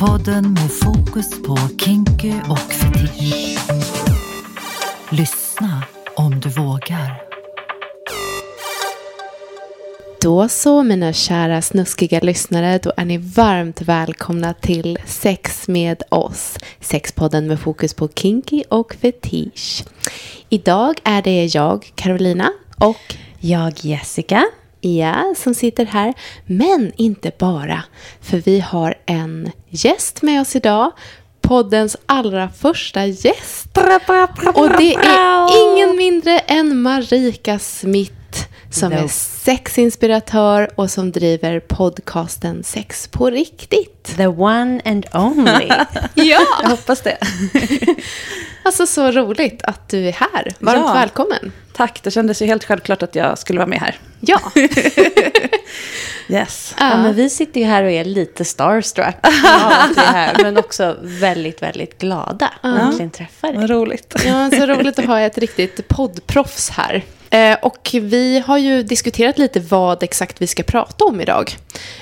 Sexpodden med fokus på kinky och fetisch. Lyssna om du vågar. Då så mina kära snuskiga lyssnare, då är ni varmt välkomna till Sex med oss. Sexpodden med fokus på kinky och fetisch. Idag är det jag, Carolina, och Jag Jessica. Ja, som sitter här. Men inte bara, för vi har en gäst med oss idag. Poddens allra första gäst. Och det är ingen mindre än Marika Smith som är sexinspiratör och som driver podcasten Sex på riktigt. The one and only. Ja, Jag hoppas det. alltså så roligt att du är här. Varmt Ja. välkommen. Tack, det kändes ju helt självklart att jag skulle vara med här. Ja, Yes. ja, men vi sitter ju här och är lite starstruck här. Men också väldigt, väldigt glada att äntligen träffa dig. Vad roligt. Ja, så roligt att ha ett riktigt poddproffs här. Eh, och vi har ju diskuterat lite vad exakt vi ska prata om idag.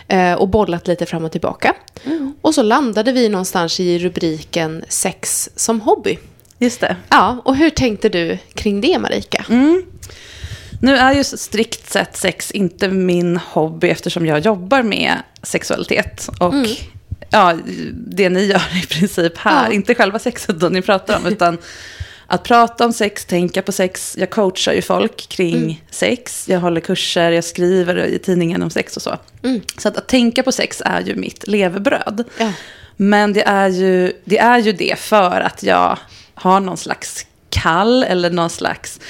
Eh, och bollat lite fram och tillbaka. Och så landade vi någonstans i rubriken sex som hobby. Just det. Ja, och hur tänkte du kring det Marika? Nu är ju strikt sett sex inte min hobby eftersom jag jobbar med sexualitet. Och ja, det ni gör i princip här, Ja. inte själva sexet då ni pratar om, utan att prata om sex, tänka på sex. Jag coachar ju folk kring sex. Jag håller kurser, jag skriver i tidningen om sex och så. Så att, att tänka på sex är ju mitt levebröd. Ja. Men det är, ju, det är ju det för att jag har någon slags kall eller någon slags...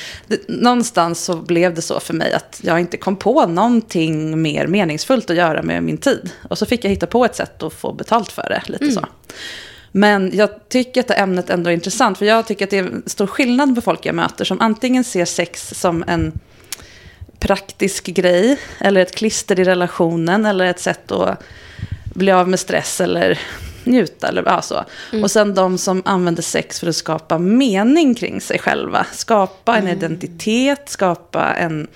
Någonstans så blev det så för mig att jag inte kom på någonting mer meningsfullt att göra med min tid. Och så fick jag hitta på ett sätt att få betalt för det, lite så. Men jag tycker att det ämnet ändå är intressant, för jag tycker att det är en stor skillnad på folk jag möter som antingen ser sex som en praktisk grej, eller ett klister i relationen, eller ett sätt att bli av med stress eller njuta. Eller, ja, så. Och sen de som använder sex för att skapa mening kring sig själva. Skapa en identitet, skapa en...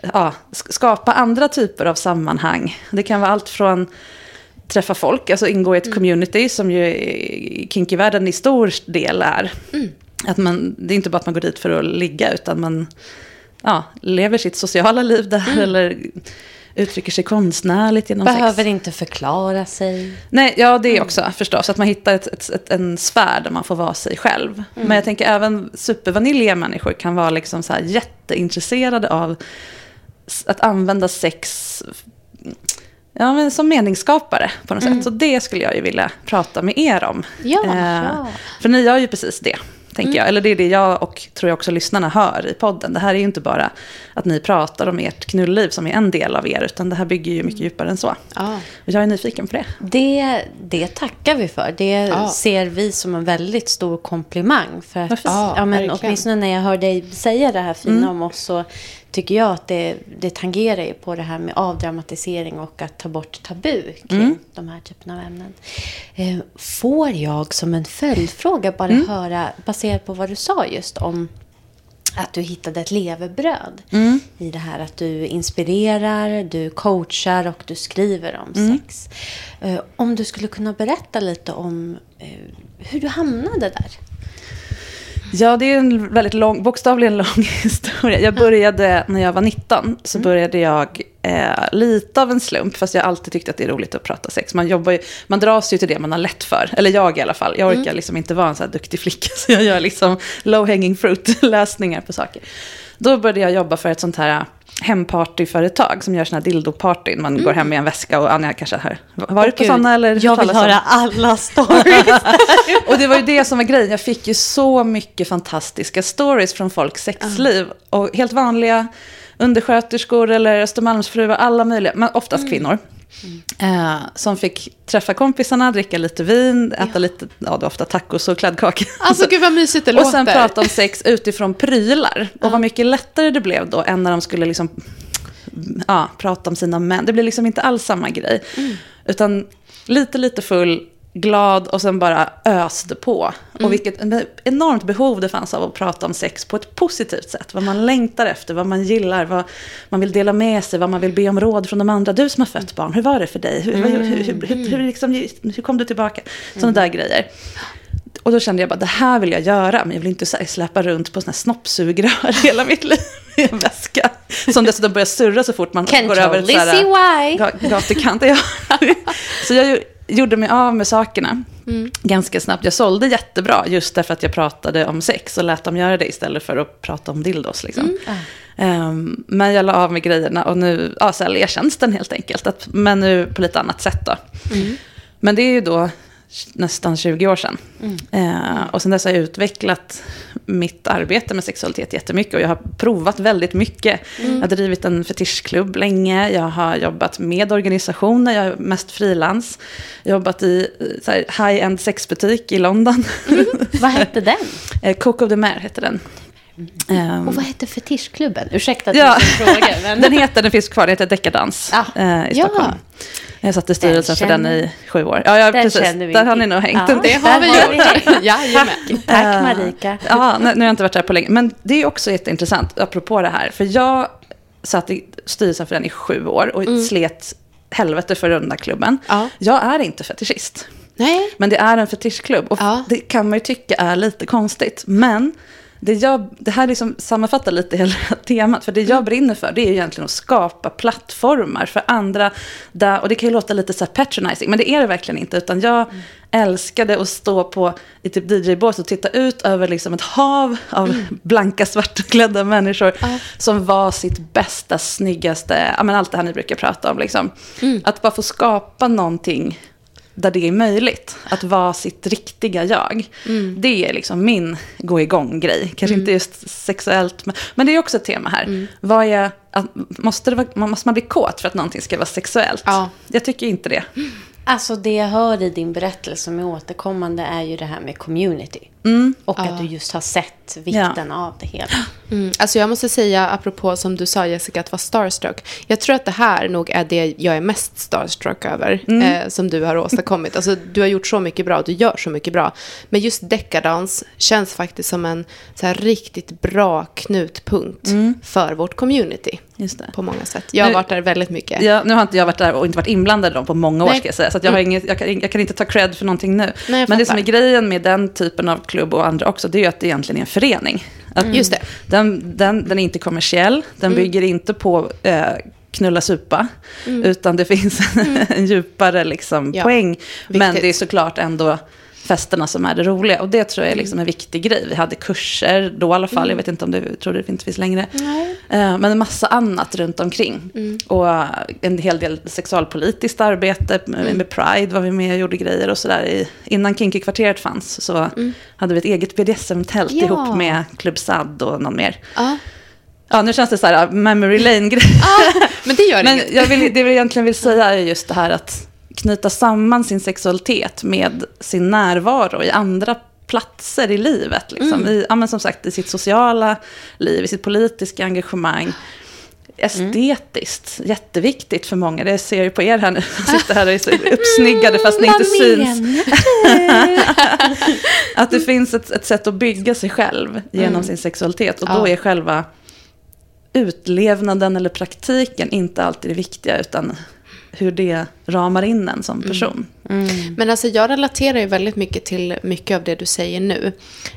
Ja, sk- skapa andra typer av sammanhang. Det kan vara allt från träffa folk, alltså ingå i ett community som ju i kinky-världen i stor del är. Att man, det är inte bara att man går dit för att ligga, utan man ja, lever sitt sociala liv där eller uttrycker sig konstnärligt genom Behöver sex. inte förklara sig. Nej, ja det är också förstås. Att man hittar ett, ett, ett, en sfär där man får vara sig själv. Men jag tänker även supervaniljiga människor kan vara liksom så här jätteintresserade av att använda sex ja, men som meningsskapare på något sätt. Så det skulle jag ju vilja prata med er om. Ja, Eh, ja. För ni gör ju precis det. Tänker jag. Eller det är det jag och tror jag också lyssnarna hör i podden. Det här är ju inte bara att ni pratar om ert knullliv som är en del av er. Utan det här bygger ju mycket djupare än så. Ja. Och jag är nyfiken på det. Det, det tackar vi för. Det Ja. ser vi som en väldigt stor komplimang. För att, ja, Ja, men verkligen. åtminstone när jag hör dig säga det här fina om oss så tycker jag att det, det tangerar ju på det här med avdramatisering och att ta bort tabu kring de här typerna av ämnen. Eh, får jag som en följdfråga bara höra, baserat på vad du sa just om att du hittade ett levebröd i det här att du inspirerar, du coachar och du skriver om sex. Eh, om du skulle kunna berätta lite om eh, hur du hamnade där. Ja, det är en väldigt lång, bokstavligen lång historia. Jag började när jag var 19, så började jag eh, lite av en slump, fast jag har alltid tyckt att det är roligt att prata sex. Man, jobbar ju, man dras ju till det man har lätt för, eller jag i alla fall. Jag orkar liksom inte vara en så här duktig flicka, så jag gör liksom low hanging fruit-lösningar på saker. Då började jag jobba för ett sånt här hempartyföretag som gör såna här dildopartyn. Man går hem med en väska och Anja kanske har varit på sådana eller Jag vill talas om? höra alla stories. Och det var ju det som var grejen. Jag fick ju så mycket fantastiska stories från folks sexliv. Och helt vanliga undersköterskor eller Östermalmsfruar, alla möjliga, men oftast kvinnor. Eh, som fick träffa kompisarna, dricka lite vin, äta lite, ja det var ofta tacos och kladdkakor. Alltså gud vad mysigt det och låter. sen prata om sex utifrån prylar. Och vad mycket lättare det blev då än när de skulle liksom, ja, prata om sina män. Det blev liksom inte alls samma grej. Utan lite, lite full, glad och sen bara öste på. Mm. Och vilket enormt behov det fanns av att prata om sex på ett positivt sätt. Vad man längtar efter, vad man gillar, vad man vill dela med sig, vad man vill be om råd från de andra. Du som har fött barn, hur var det för dig? Hur, hur, hur, hur, hur, hur, liksom, hur kom du tillbaka? Sådana där grejer. Och då kände jag bara, det här vill jag göra, men jag vill inte så här, släppa runt på sådana här snoppsugrör hela mitt liv i en väska. Som dessutom börjar surra så fort man Can går över ett så här, gatukant. Ja. så jag gjorde mig av med sakerna Mm. ganska snabbt. Jag sålde jättebra just därför att jag pratade om sex och lät dem göra det istället för att prata om dildos. Liksom. Mm. Ehm, men jag la av med grejerna och nu ja, säljer jag tjänsten helt enkelt. Att, men nu på lite annat sätt då. Mm. Men det är ju då nästan 20 år sedan. Mm. Eh, och sen dess har jag utvecklat mitt arbete med sexualitet jättemycket. Och jag har provat väldigt mycket. Mm. Jag har drivit en fetischklubb länge. Jag har jobbat med organisationer. Jag är mest frilans. Jag har jobbat i eh, high-end sexbutik i London. Vad hette den? Eh, Coco de Mer heter den. Ehm, Och vad hette fetischklubben? Ursäkta att Ja. jag frågar. Men... Den heter, den finns kvar, den heter Decadans Ja. eh, i Ja. Stockholm. Jag satt i styrelsen för den känner- i sju år. Ja, ja Den precis. Där har ni nog hängt Ja. Det har vi Där har vi gjort. Jajamän. Tack Eh, Marika. Ja, nu, har jag inte varit där på länge. Men det är också jätteintressant, apropå det här. För jag satt i styrelsen för den i sju år och slet helvete för runda klubben. Ja. Jag är inte fetischist. Nej. Men det är en fetischklubb. Och Ja. det kan man ju tycka är lite konstigt. Men det, jag, det här liksom sammanfattar lite hela temat. För det jag brinner för det är egentligen att skapa plattformar för andra. Där, och det kan ju låta lite så patronizing, men det är det verkligen inte. Utan jag älskade att stå på i typ DJ-bås och titta ut över liksom ett hav av blanka svartklädda människor. Som var sitt bästa, snyggaste, ja men allt det här ni brukar prata om. Liksom. Att bara få skapa någonting där det är möjligt. Att vara sitt riktiga jag. Det är liksom min gå igång-grej. Kanske inte just sexuellt, men, men det är också ett tema här. Vad är, måste, vara, måste man bli kåt för att någonting ska vara sexuellt? Ja. Jag tycker inte det. Alltså det jag hör i din berättelse som är återkommande är ju det här med community. Och att du just har sett vikten av det hela. Mm, alltså jag måste säga, apropå som du sa Jessica, att vara starstruck. Jag tror att det här nog är det jag är mest starstruck över, eh, som du har åstadkommit. Alltså du har gjort så mycket bra, du gör så mycket bra. Men just Decadance känns faktiskt som en så här, riktigt bra knutpunkt för vårt community. Just det. På många sätt. Jag har Nu- varit där väldigt mycket. Ja, nu har inte jag varit där och inte varit inblandad i dem på många år Nej. ska jag säga. Så att jag, har inget, jag, kan, jag kan inte ta cred för någonting nu. Nej, Men det som är grejen med den typen av klubb och andra också, det är ju att det egentligen är en förening. Att Just det. Den, den, den är inte kommersiell, den bygger inte på eh, knulla supa, utan det finns en djupare liksom, Ja, poäng. Men viktigt. det är såklart ändå festerna som är det roliga. Och det tror jag är liksom en viktig grej. Vi hade kurser då i alla fall, jag vet inte om det tror det inte finns längre. Eh, Men en massa annat runt omkring. Och eh, en hel del sexualpolitiskt arbete. Med med Pride var vi med och gjorde grejer och sådär. Innan Kinky-kvarteret fanns så hade vi ett eget BDSM-tält Ja. ihop med Club SAD och någon mer. Ja. Ja, nu känns det så här memory lane-grej. Men det gör Men inget. jag vill, det jag egentligen vill säga är just det här att knyta samman sin sexualitet med sin närvaro i andra platser i livet. Liksom. I, ja, som sagt, i sitt sociala liv, i sitt politiska engagemang. Estetiskt, jätteviktigt för många. Det ser jag på er här nu, som sitter här och är så uppsnyggade fast ni inte syns. Att det finns ett, ett sätt att bygga sig själv genom sin sexualitet. Och då Ja. är själva utlevnaden eller praktiken inte alltid det viktiga, utan hur det ramar in en som person. Men alltså jag relaterar ju väldigt mycket till mycket av det du säger nu.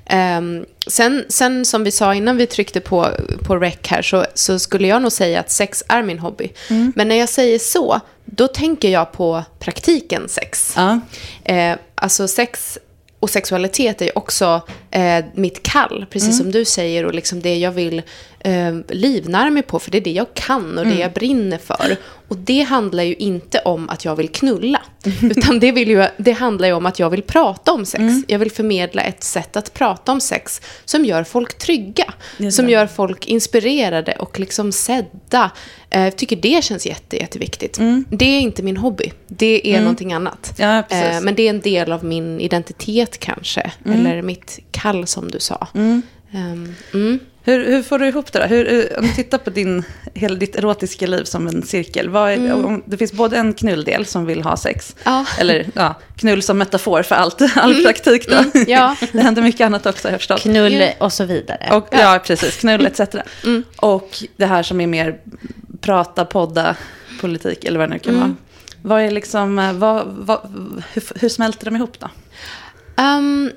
Ehm, sen, sen som vi sa innan vi tryckte på, på rec här så, så skulle jag nog säga att sex är min hobby. Men när jag säger så, då tänker jag på praktiken sex. Ja. Eh, alltså sex och sexualitet är ju också eh, mitt kall, precis som du säger, och liksom det jag vill eh, livnära mig på, för det är det jag kan och det jag brinner för. Och det handlar ju inte om att jag vill knulla, utan det, vill ju, det handlar ju om att jag vill prata om sex. Jag vill förmedla ett sätt att prata om sex som gör folk trygga, som gör folk inspirerade och liksom sedda. Eh, Jag tycker det känns jätte, jätteviktigt. Det är inte min hobby, det är någonting annat. Ja, precis. Eh, Men det är en del av min identitet kanske. Eller mitt kall som du sa. Mm. Hur, hur får du ihop det då? Hur, om du tittar på din, hela ditt erotiska liv som en cirkel. Vad är, om, det finns både en knulldel som vill ha sex. Ja. Eller ja, knull som metafor för allt, all praktik då. Mm, ja. Det händer mycket annat också har jag förstått. Knull och så vidare. Och, ja. precis. Knull etc. Mm. Och det här som är mer prata, podda, politik eller vad det nu kan Mm. vara. Vad är liksom, eh, vad, vad, hur, hur smälter de ihop då? Um,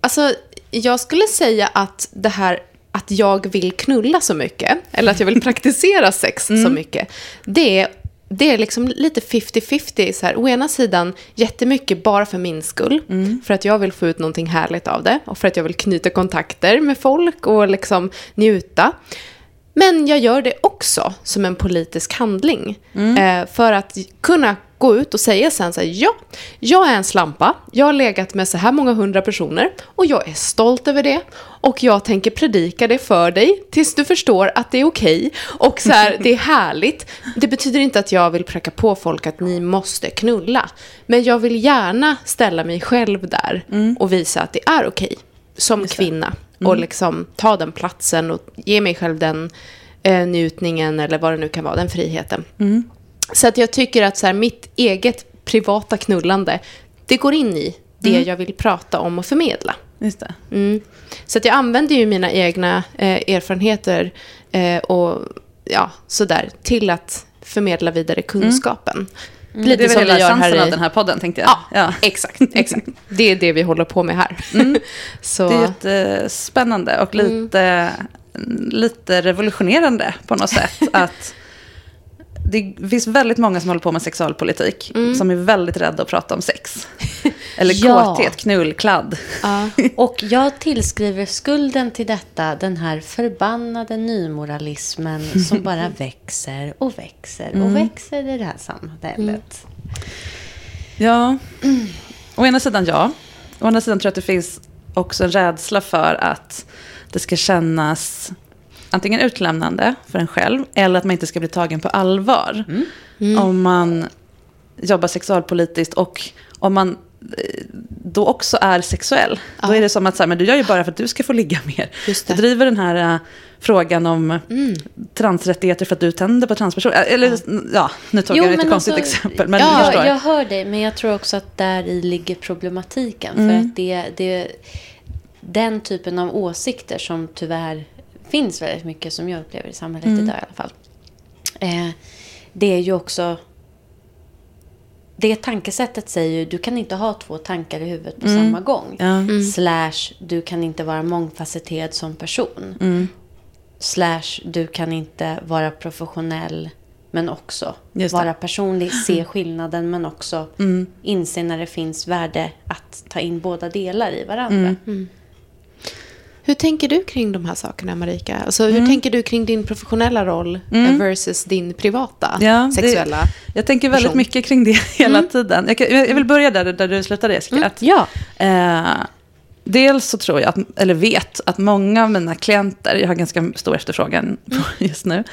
alltså, jag skulle säga att det här att jag vill knulla så mycket, eller att jag vill praktisera sex så mycket, det är, det är liksom lite 50-50. Så här, å ena sidan jättemycket bara för min skull, för att jag vill få ut någonting härligt av det, och för att jag vill knyta kontakter med folk och liksom njuta. Men jag gör det också som en politisk handling. Eh, för att kunna gå ut och säga sen så här, ja, jag är en slampa, jag har legat med så här många hundra personer och jag är stolt över det. Och jag tänker predika det för dig tills du förstår att det är okej. Och så här, det är härligt. Det betyder inte att jag vill pracka på folk att ni måste knulla. Men jag vill gärna ställa mig själv där och visa att det är okej som kvinna. Och liksom ta den platsen och ge mig själv den eh, njutningen eller vad det nu kan vara, den friheten. Så att jag tycker att så här, mitt eget privata knullande, det går in i det jag vill prata om och förmedla. Just det. Mm. Så att jag använder ju mina egna eh, erfarenheter eh, och ja, sådär till att förmedla vidare kunskapen. det är väl hela essensen av den här podden tänkte jag. Ja, exakt, exakt. Det är det vi håller på med här. Så, Det är jättespännande och lite, lite revolutionerande på något sätt. att det finns väldigt många som håller på med sexualpolitik som är väldigt rädda att prata om sex. Eller Ja. kåthet, knull, kladd. ja. Och jag tillskriver skulden till detta den här förbannade nymoralismen som bara växer och växer och växer i det här samhället. Ja, å ena sidan ja. Å andra sidan tror jag att det finns också en rädsla för att det ska kännas antingen utlämnande för en själv eller att man inte ska bli tagen på allvar. Om man jobbar sexualpolitiskt och om man eh, då också är sexuell. Då Ja. är det som att så här, men du gör ju bara för att du ska få ligga mer. Du det. driver den här eh, frågan om transrättigheter för att du tänder på transpersoner. Eller ja, nu tog jag ett konstigt alltså, exempel. Men ja, förstår. jag hör dig, men jag tror också att där i ligger problematiken. För att det, det den typen av åsikter som tyvärr finns väldigt mycket, som jag upplever i samhället idag i alla fall. Eh, det är ju också... Det tankesättet säger ju, du kan inte ha två tankar i huvudet på samma gång. Ja. Slash, du kan inte vara mångfacetterad som person. Mm. Slash, du kan inte vara professionell men också. Mm. vara personlig, se skillnaden men också inse när det finns värde att ta in båda delar i varandra. Mm. Hur tänker du kring de här sakerna, Marika? Alltså, Mm. hur tänker du kring din professionella roll eh, versus din privata Ja, det- sexuella? Jag tänker väldigt person. mycket kring det hela tiden. Jag, kan, jag vill börja där, där du slutade, Jessica. Att, Ja. eh, dels så tror jag, att, eller vet, att många av mina klienter, jag har ganska stor efterfrågan på just nu,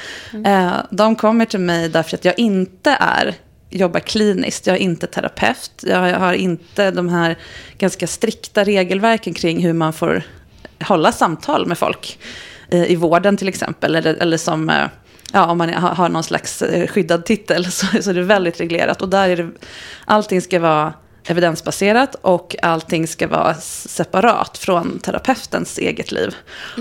eh, de kommer till mig därför att jag inte är jobbar kliniskt, jag är inte terapeut, jag har inte de här ganska strikta regelverken kring hur man får hålla samtal med folk eh, i vården till exempel, eller, eller som eh, Ja, om man har någon slags eh, skyddad titel så, så är det väldigt reglerat. Och där är det, allting ska vara evidensbaserat och allting ska vara separat från terapeutens eget liv.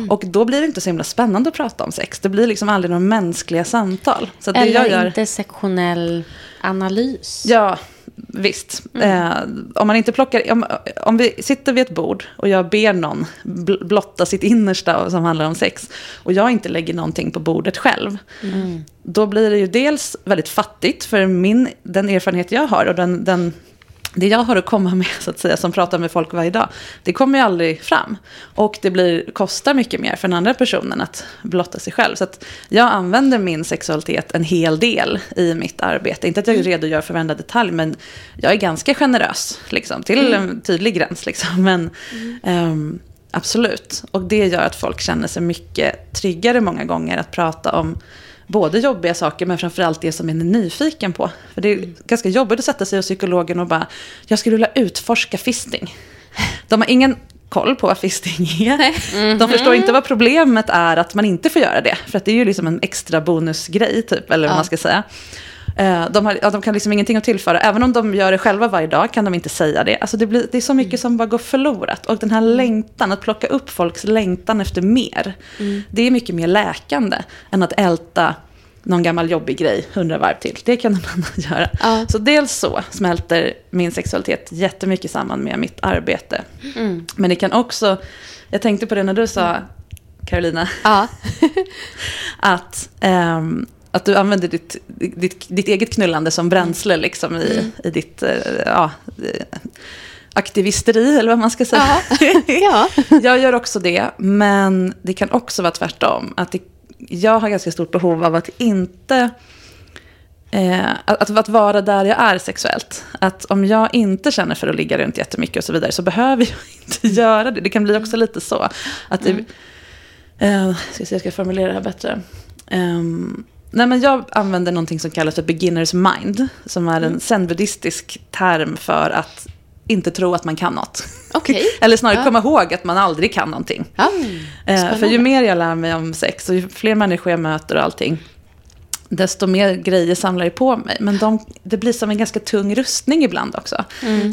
Och då blir det inte så himla spännande att prata om sex. Det blir liksom aldrig några mänskliga samtal. Så det Eller gör, intersektionell analys. Ja, visst. Eh, om man inte plockar... Om, om vi sitter vid ett bord och jag ber någon bl- blotta sitt innersta som handlar om sex och jag inte lägger någonting på bordet själv. Då blir det ju dels väldigt fattigt för min, den erfarenhet jag har och den, den, det jag har att komma med så att säga som pratar med folk varje dag. Det kommer ju aldrig fram. Och det blir, kostar mycket mer för den andra personen att blotta sig själv. Så att jag använder min sexualitet en hel del i mitt arbete. Inte att jag redogör för varenda detalj, men jag är ganska generös. Liksom, till en tydlig gräns. Liksom. Men ehm, absolut. Och det gör att folk känner sig mycket tryggare många gånger att prata om både jobbiga saker men framförallt det som man är nyfiken på. För det är ganska jobbigt att sätta sig hos psykologen och bara, jag skulle vilja utforska fisting. De har ingen koll på vad fisting är. De förstår inte vad problemet är att man inte får göra det. För att det är ju liksom en extra bonusgrej, typ, eller vad man ska säga. Eh, De, har, ja, de kan liksom ingenting att tillföra. Även om de gör det själva varje dag kan de inte säga det. Alltså det, blir, det är så mycket som bara går förlorat. Och den här längtan, att plocka upp folks längtan efter mer. Det är mycket mer läkande än att älta någon gammal jobbig grej hundra varv till. Det kan någon annan göra. Ja. Så dels så smälter min sexualitet jättemycket samman med mitt arbete. Men det kan också, jag tänkte på det när du sa, Carolina, Ja. att, ehm, att du använder ditt, ditt, ditt eget knullande som bränsle liksom, i, i ditt eh, ja, eh, aktivisteri, eller vad man ska säga. ja. Jag gör också det, men det kan också vara tvärtom. Att det, jag har ganska stort behov av att inte... Eh, att, att vara där jag är sexuellt. Att om jag inte känner för att ligga runt jättemycket och så vidare så behöver jag inte göra det. Det kan bli också lite så. Att det, eh, ska se, jag ska formulera det här bättre. Ehm, nej men jag använder någonting som kallas för beginners mind. Som är en zen-buddhistisk term för att inte tro att man kan något. Okej. Eller snarare Ja. komma ihåg att man aldrig kan någonting. Ja. Eh, för ju mer jag lär mig om sex och ju fler människor jag möter och allting, desto mer grejer samlar jag på mig. Men de, det blir som en ganska tung rustning ibland också.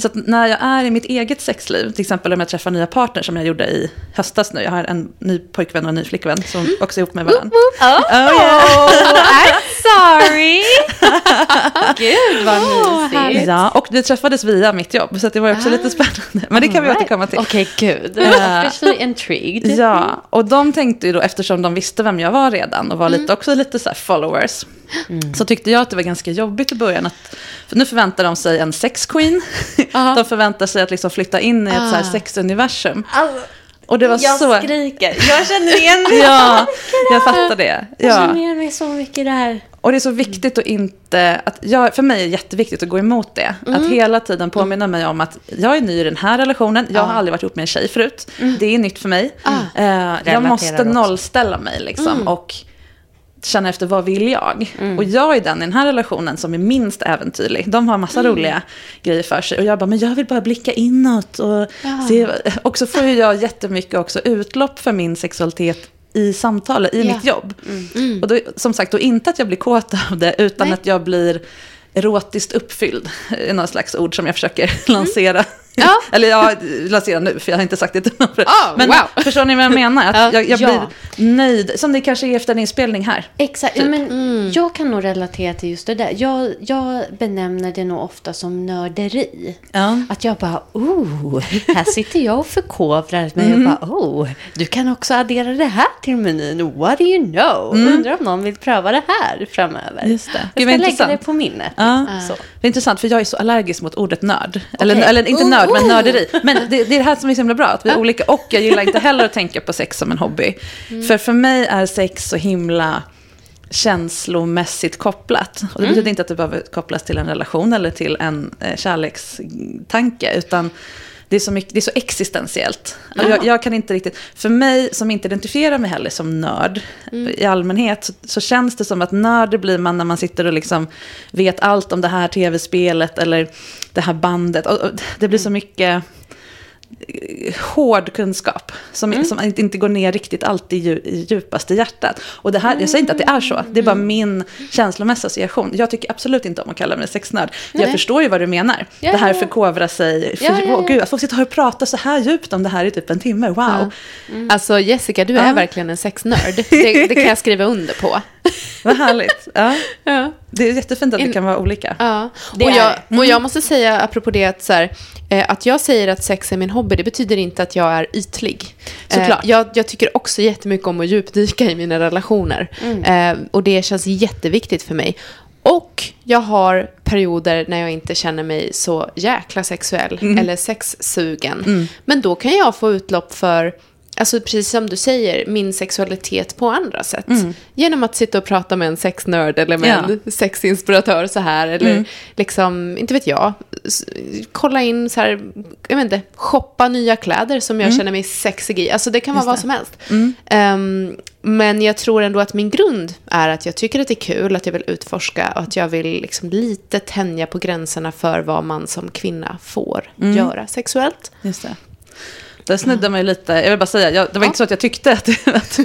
Så att när jag är i mitt eget sexliv, till exempel om jag träffar nya partners som jag gjorde i höstas nu. Jag har en ny pojkvän och en ny flickvän som också är ihop med varandra. Oh, I'm sorry! Gud vad mysigt. Ja, och vi träffades via mitt jobb, så det var också lite spännande. Men det kan vi återkomma till. Okej, gud. Eh, Officially intrigued. Ja, och de tänkte ju då, eftersom de visste vem jag var redan och var lite, också lite så followers, så tyckte jag att det var ganska jobbigt i början. Att, för nu förväntar de sig en sexqueen. de förväntar sig att liksom flytta in i ett så här Ah. sexuniversum. Alltså, Och det var jag så... skriker. Jag känner igen mig. Ja, jag fattar det. Jag Ja. känner igen mig så mycket i det här. Och det är så viktigt att inte, att jag, för mig är det jätteviktigt att gå emot det. Att hela tiden påminna mig om att jag är ny i den här relationen, jag har aldrig varit ihop med en tjej förut. Det är nytt för mig. Eh, jag måste också. nollställa mig liksom. Och känna efter vad vill jag. Och jag är den i den här relationen som är minst äventyrlig. De har massa roliga grejer för sig. Och jag bara, men jag vill bara blicka inåt. Och, se, och så får ju jag jättemycket också utlopp för min sexualitet i samtalet, i Ja. mitt jobb. Och då, som sagt, då inte att jag blir kåt av det, utan Nej. att jag blir erotiskt uppfylld. är någon slags ord som jag försöker lansera. Ja. Eller jag lanserar nu, för jag har inte sagt det till någon. Oh, Men wow. förstår ni vad jag menar? Att Ja. jag, jag Ja. blir nöjd, som det kanske är efter en inspelning här. Exakt. Typ. Ja, men Jag kan nog relatera till just det där. Jag, jag benämner det nog ofta som nörderi. Ja. Att jag bara, oh, här sitter jag och förkovrar mig. Mm. Och bara, oh, du kan också addera det här till menyn. What do you know? Undrar om någon vill pröva det här framöver. Mm. Just det. Jag ska vad lägga intressant. det på minnet. Ja. Så. Det är intressant, för jag är så allergisk mot ordet nörd. Eller, eller inte nörd, men Oh. nörderi. Men det, det är det här som är så himla bra, att vi är olika. Och jag gillar inte heller att tänka på sex som en hobby. För för mig är sex så himla känslomässigt kopplat. Och det betyder inte att det behöver kopplas till en relation eller till en eh, kärlekstanke, utan det är så, mycket, det är så existentiellt. Och Jag, jag kan inte riktigt, för mig som inte identifierar mig heller som nörd i allmänhet, så, så känns det som att nörd blir man när man sitter och liksom vet allt om det här tv-spelet eller det här bandet. Och, och det blir så mycket eh, hård kunskap som, som inte- går ner riktigt alltid i dju- i djupaste hjärtat. Och det här, jag säger inte att det är så, det är bara min känslomässiga association. Jag tycker absolut inte om att kalla mig sexnörd. Jag Nej. förstår ju vad du menar. Ja, det här ja, förkovra sig. För, Ja, ja. Åh, gud, att folk sitter och pratar så här djupt om det här i typ en timme. Wow, Alltså Jessica, du är verkligen en sexnörd. Det, det kan jag skriva under på. vad härligt. Ja. Det är jättefint att vi In- kan vara olika. Ja, Det och jag, det. och jag måste säga apropå det att, så här, eh, att jag säger att sex är min hobby, det betyder inte att jag är ytlig. Såklart. Eh, jag, jag tycker också jättemycket om att djupdyka i mina relationer. Eh, och det känns jätteviktigt för mig. Och jag har perioder när jag inte känner mig så jäkla sexuell eller sexsugen. Men då kan jag få utlopp för Alltså precis som du säger, min sexualitet på andra sätt. Genom att sitta och prata med en sexnörd eller med Ja. en sexinspiratör så här. Eller liksom, inte vet jag, kolla in så här, jag vet inte, shoppa nya kläder som jag känner mig sexig i. Alltså det kan vara Just vad som helst. Ehm, men jag tror ändå att min grund är att jag tycker att det är kul, att jag vill utforska och att jag vill liksom lite tänja på gränserna för vad man som kvinna får göra sexuellt. Just det. Där snuddar man ju lite, jag vill bara säga, jag, det var Ja. inte så att jag tyckte att, att,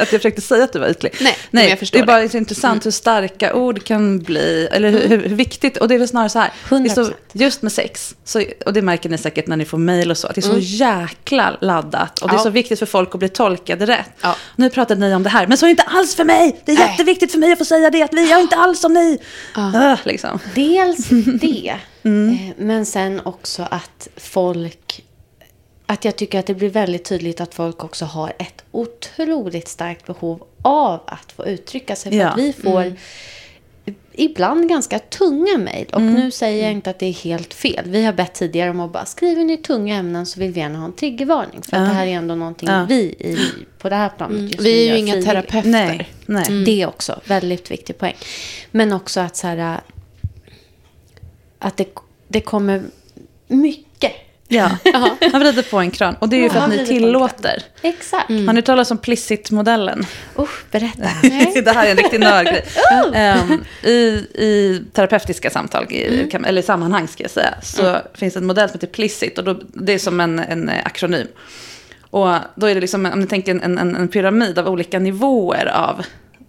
att jag försökte säga att du var ytlig. Nej, men jag förstår det är bara det. intressant hur starka ord kan bli, eller hur, hur, hur viktigt, och det är väl snarare så här, det är så, 100%. just med sex, så, och det märker ni säkert när ni får mejl och så, att det är så jäkla laddat, och det är Ja. så viktigt för folk att bli tolkade rätt. Ja. Nu pratade ni om det här, men så är det inte alls för mig, det är Nej. jätteviktigt för mig att få säga det, att vi gör inte alls som ni. Ah, liksom. Dels det, eh, men sen också att folk... Att jag tycker att det blir väldigt tydligt att folk också har ett otroligt starkt behov av att få uttrycka sig. För Ja. att vi får ibland ganska tunga mejl. Och nu säger jag inte att det är helt fel. Vi har bett tidigare om att bara skriver ni tunga ämnen så vill vi gärna ha en triggervarning. För att det här är ändå någonting Ja. vi i, på det här planet just nu Vi är ju inga frivilligt. terapeuter. Nej, nej. Det också, väldigt viktig poäng. Men också att så här, att det, det kommer mycket. Ja, han vrider på en kran. Och det är ju för att ni tillåter. Exakt. Har ni talat om Plicit-modellen? Usch, berätta. det här är en riktig nördgrej. Ehm, i, I terapeutiska samtal, i, kan- eller sammanhang ska jag säga, så finns det en modell som heter Plicit. Och då, det är som en, en eh, akronym. Och då är det liksom, om ni tänker en, en, en pyramid av olika nivåer av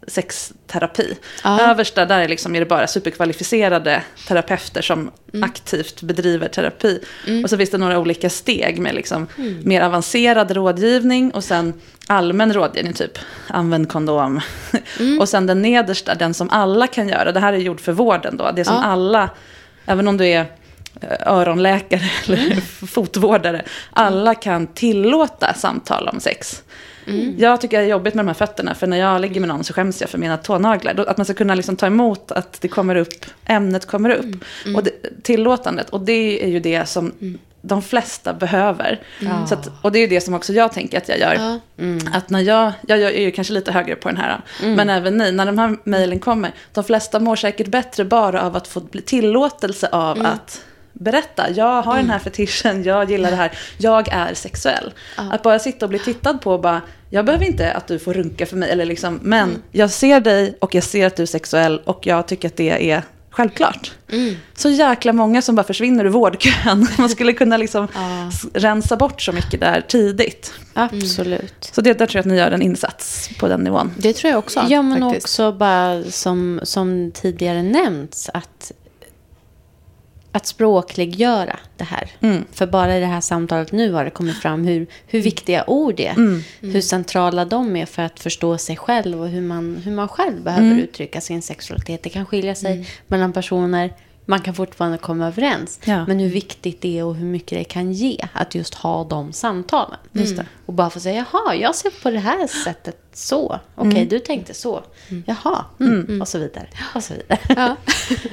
sexterapi. Ja. Översta där är, liksom, är det bara superkvalificerade terapeuter som aktivt bedriver terapi. Och så finns det några olika steg med liksom mer avancerad rådgivning och sen allmän rådgivning, typ använd kondom. och sen den nedersta, den som alla kan göra. Det här är gjord för vården då, det som Ja. alla, även om du är eh, öronläkare eller fotvårdare, alla kan tillåta samtal om sex. Jag tycker det är jobbigt med de här fötterna, för när jag ligger med någon så skäms jag för mina tånaglar. Att man ska kunna liksom ta emot att det kommer upp, ämnet kommer upp. Och det, tillåtandet, och det är ju det som de flesta behöver. Så att, och det är ju det som också jag tänker att jag gör. Ja. Att när jag, jag är ju kanske lite högre på den här, men även ni, när de här mejlen kommer, de flesta mår säkert bättre bara av att få tillåtelse av att berätta, jag har den här fetischen, jag gillar det här, jag är sexuell. Att bara sitta och bli tittad på och bara, jag behöver inte att du får runka för mig, eller liksom, men jag ser dig och jag ser att du är sexuell och jag tycker att det är självklart. Så jäkla många som bara försvinner ur vårdkön. Man skulle kunna liksom s- rensa bort så mycket där tidigt. Absolut. Så det, där tror jag att ni gör en insats på den nivån. Det tror jag också. Ja, men faktiskt. också bara som, som tidigare nämnts att, att språkliggöra det här. Mm. För bara i det här samtalet nu har det kommit fram hur, hur viktiga ord är. Mm. Hur centrala de är för att förstå sig själv och hur man, hur man själv behöver Mm. uttrycka sin sexualitet. Det kan skilja sig mellan personer. Man kan fortfarande komma överens. Ja. Men hur viktigt det är och hur mycket det kan ge att just ha de samtalen. Just det. Och bara få säga, jaha, jag ser på det här sättet så. Okej, Mm. du tänkte så. Jaha, mm. och så vidare. Och så vidare. Ja.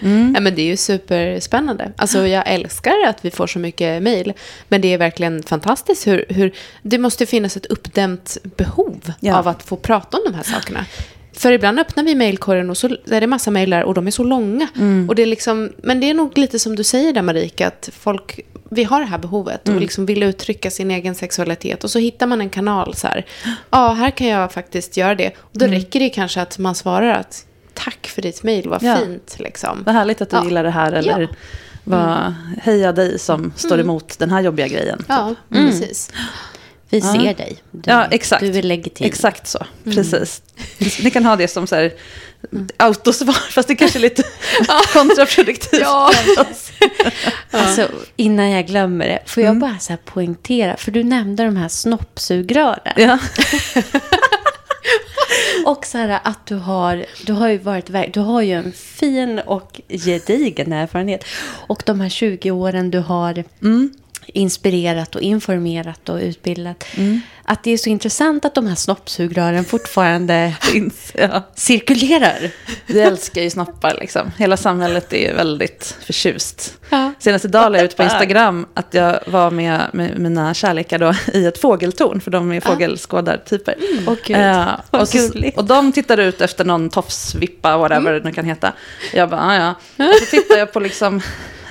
ja, men det är ju superspännande. Alltså, jag älskar att vi får så mycket mejl. Men det är verkligen fantastiskt hur, hur... Det måste finnas ett uppdämt behov Ja. av att få prata om de här sakerna. För ibland öppnar vi mejlkorgen och så är det massa mejl där och de är så långa. Och det är liksom, men det är nog lite som du säger där Marika, att folk, vi har det här behovet och liksom vill uttrycka sin egen sexualitet. Och så hittar man en kanal så här, ja här kan jag faktiskt göra det. Och då räcker det kanske att man svarar att tack för ditt mejl, vad Ja. fint liksom. Vad härligt att du Ja. gillar det här. Eller Ja. vad, heja dig som står emot den här jobbiga grejen. Ja, precis. Vi Ja. ser dig. Du, Ja, exakt. Du är legitim. Exakt så, precis. Ni kan ha det som så här, autosvar, fast det kanske är lite kontraproduktivt. Ja. Alltså, innan jag glömmer det, får jag Mm. bara så poängtera, för du nämnde de här snoppsugrören. Ja. Och så här att du har, du har ju varit, du har ju en fin och gedigen erfarenhet. Och de här 20 åren du har Mm inspirerat och informerat och utbildat. Mm. Att det är så intressant att de här snoppsugrören fortfarande Finns, ja. cirkulerar. Vi älskar ju snoppar liksom. Hela samhället är ju väldigt förtjust. Ja. Senast idag la jag ut på Instagram att jag var med, med mina kärlekar då i ett fågeltorn, för de är fågelskådartyper. Åh, gud. Eh, Vad och, så, och de tittar ut efter någon tofsvippa, whatever det nu kan heta. Jag bara, ah, ja. Och så tittar jag på liksom,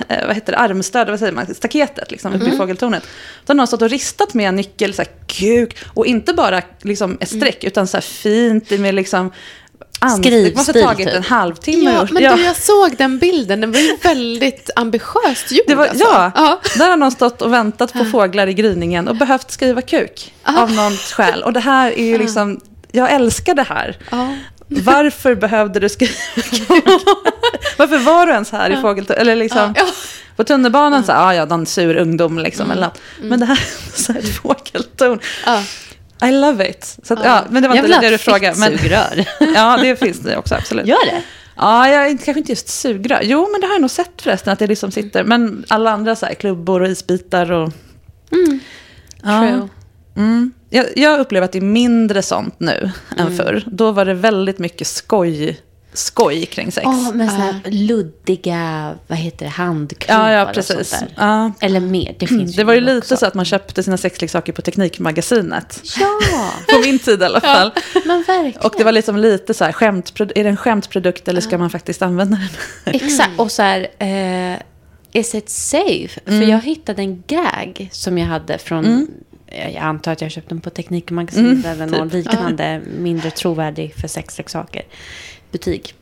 eh, vad heter det, armstöd, vad säger man, staketet liksom, uppe i fågeltornet. Då har någon stått och ristat med en nyckel, så här, kuk, och inte bara liksom ett streck, utan så här fint med liksom ans- Det måste Skrivstil, ha tagit typ. en halvtimme. Ja, men du, jag såg den bilden. Den var ju väldigt ambitiöst gjord. Det var, alltså. ja, ja. där har någon stått och väntat på fåglar i gryningen och behövt skriva kuk av något skäl. Och det här är ju liksom, jag älskar det här. Varför behövde du skriva? Varför var du ens här i fågeltornet? Eller liksom, på tunnelbanan så, ah, ja, någon sur ungdom liksom. Eller något. Men det här är så här ett fågeltorn. Ja. I love it. Så att, ja, men det var Jag inte det du frågade. Men, fittsugrör. ja, det finns det också, absolut. Gör det? Ja, jag är kanske inte just sugrör. Jo, men det har jag nog sett förresten, att det liksom sitter. Men alla andra så här, klubbor och isbitar och... Ja. True. Mm. Jag, jag upplever att det är mindre sånt nu än förr. Då var det väldigt mycket skoj, skoj kring sex. Ja, men så här luddiga, vad heter det, handklubbar ja, ja, och precis. sånt där. Ja. Eller mer, det finns Det var ju lite också. så att man köpte sina sexleksaker på Teknikmagasinet. Ja, På min tid i alla fall. men verkligen. Och det var liksom lite så här, skämtpro- är det en skämtprodukt eller ska man faktiskt använda den? Exakt, och så här, eh, is it safe? För jag hittade en gag som jag hade från, jag antar att jag köpte den på Teknikmagasinet eller någon liknande mindre trovärdig för sexleksaker butik.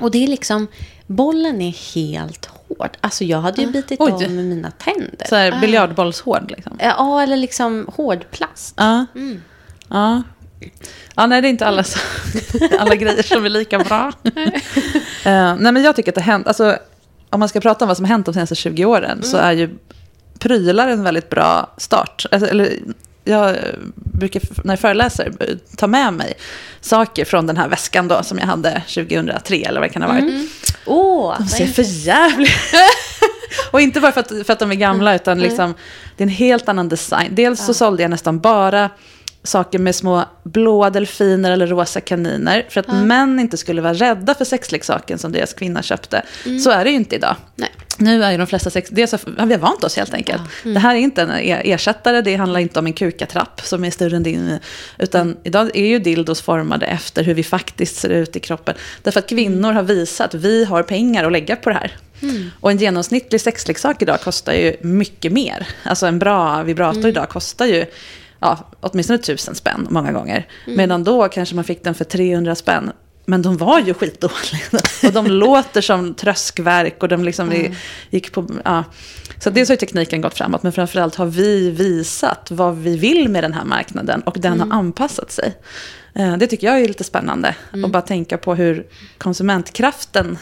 Och det är liksom, bollen är helt hård. Alltså jag hade ju bitit Oj. av med mina tänder. Så här biljardbollshård liksom. Ja, eller liksom hårdplast. Ja. Ja. Ja, nej, det är inte alla, alla grejer som är lika bra. Eh, nej, men jag tycker att det har hänt, alltså, om man ska prata om vad som har hänt de senaste 20 åren, så är ju prylar en väldigt bra start. Alltså, eller, jag brukar, när jag föreläser, ta med mig saker från den här väskan då, som jag hade 2003, eller vad det kan ha varit. Åh, De ser för jävligt Och inte bara för att, för att de är gamla, utan liksom, det är en helt annan design. Dels så sålde jag nästan bara saker med små blåa delfiner eller rosa kaniner. För att män inte skulle vara rädda för sexleksaken som deras kvinna köpte. Så är det ju inte idag. Nej. Nu är ju de flesta sex... Så, ja, vi har vant oss helt enkelt. Det här är inte en e- ersättare, det handlar inte om en kukatrapp som är större än din. Utan idag är ju dildos formade efter hur vi faktiskt ser ut i kroppen. Därför att kvinnor har visat att vi har pengar att lägga på det här. Och en genomsnittlig sexleksak idag kostar ju mycket mer. Alltså en bra vibrator idag kostar ju ja, åtminstone tusen spänn många gånger. Medan då kanske man fick den för 300 spänn. Men de var ju skitdåliga. Och de låter som tröskverk och de liksom vi gick på... Ja. Så dels har ju tekniken gått framåt, men framförallt har vi visat vad vi vill med den här marknaden och den har anpassat sig. Eh, Det tycker jag är lite spännande. Och bara tänka på hur konsumentkraften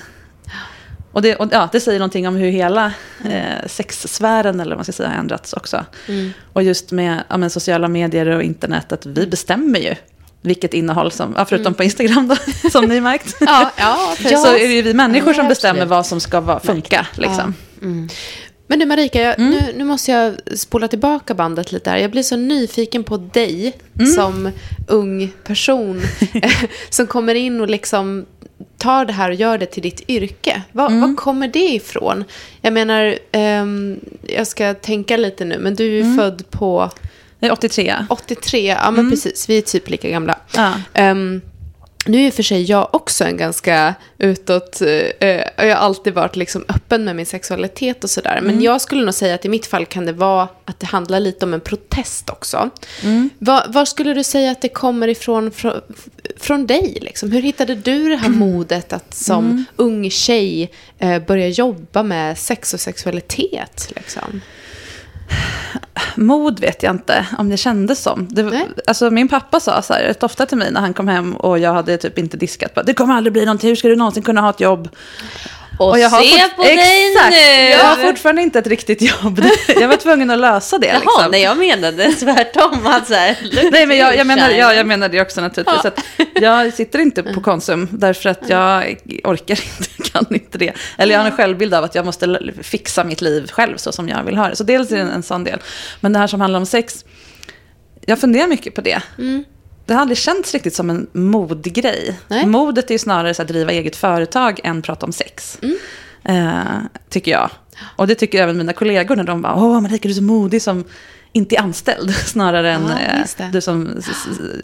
och det, och, ja, det säger någonting om hur hela eh, sexsfären eller vad man ska säga, har ändrats också. Och just med ja, men, sociala medier och internet, att vi bestämmer ju vilket innehåll som, ja, förutom på Instagram då, som ni märkt. Ja, ja, så är det ju vi människor Ja, som bestämmer absolut. vad som ska vara, funka. Liksom. Men du Marika, jag, Mm. nu, nu måste jag spola tillbaka bandet lite här. Jag blir så nyfiken på dig Mm. som ung person som kommer in och liksom tar det här och gör det till ditt yrke. Var, Mm. var kommer det ifrån? Jag menar, ehm, jag ska tänka lite nu, men du är ju Mm. född på Jag är 83. 83, ja Mm. men precis, vi är typ lika gamla. Ja. Ehm, nu är och för sig jag också en ganska utåt, eh, jag har alltid varit liksom öppen med min sexualitet och sådär. Men Mm. jag skulle nog säga att i mitt fall kan det vara att det handlar lite om en protest också. Mm. Var, var skulle du säga att det kommer ifrån från, från dig? Liksom? Hur hittade du det här Mm. modet att som ung tjej eh, börja jobba med sex och sexualitet? Liksom? Mod vet jag inte om det kändes som. Det, Nej. alltså, min pappa sa så här, rätt ofta till mig när han kom hem och jag hade typ inte diskat. bara, Det kommer aldrig bli någonting, hur ska du någonsin kunna ha ett jobb? Och, jag har se på dig Exakt. nu! Jag har fortfarande inte ett riktigt jobb. Jag var tvungen att lösa det. Jaha, liksom. nej jag menade tvärtom. Att så här, look Nej, men jag, jag, menar, ja, jag menar det också naturligtvis. Att jag sitter inte på Konsum därför att jag orkar inte, kan inte det. Eller jag har en självbild av att jag måste fixa mitt liv själv så som jag vill ha det. Så dels är det en, en sån del. Men det här som handlar om sex, jag funderar mycket på det. Det har aldrig känts riktigt som en modgrej. Nej. Modet är ju snarare så att driva eget företag än prata om sex. Eh, tycker jag. Och det tycker även mina kollegor när de bara, åh Marika du är så modig som inte är anställd. Snarare än Ja, eh, du som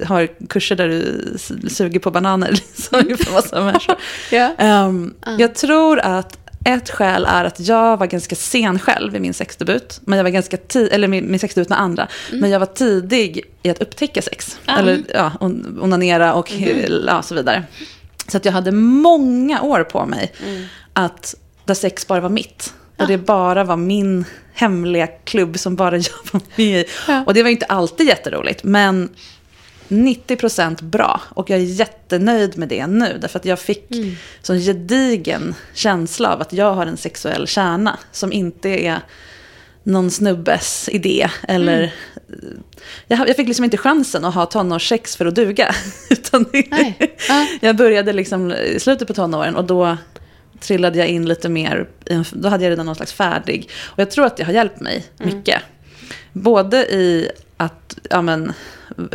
har kurser där du suger på bananer. Liksom, för massa människor. Ja. Ehm, Jag tror att ett skäl är att jag var ganska sen själv i min sexdebut. Men jag var ganska ti- eller min, min sexdebut med andra. Men jag var tidig i att upptäcka sex. Eller ja, on- onanera och ja, så vidare. Så att jag hade många år på mig att där sex bara var mitt. Där det bara var min hemliga klubb som bara jag var med i. Ja. Och det var inte alltid jätteroligt, men 90% bra. Och jag är jättenöjd med det nu. Därför att jag fick Mm. sån gedigen känsla av att jag har en sexuell kärna. Som inte är någon snubbes idé. Eller, Mm. jag, jag fick liksom inte chansen att ha tonårssex för att duga. Utan jag började liksom i slutet på tonåren och då trillade jag in lite mer. Då hade jag redan någon slags färdig. Och jag tror att det har hjälpt mig mycket. Både i att, ja men,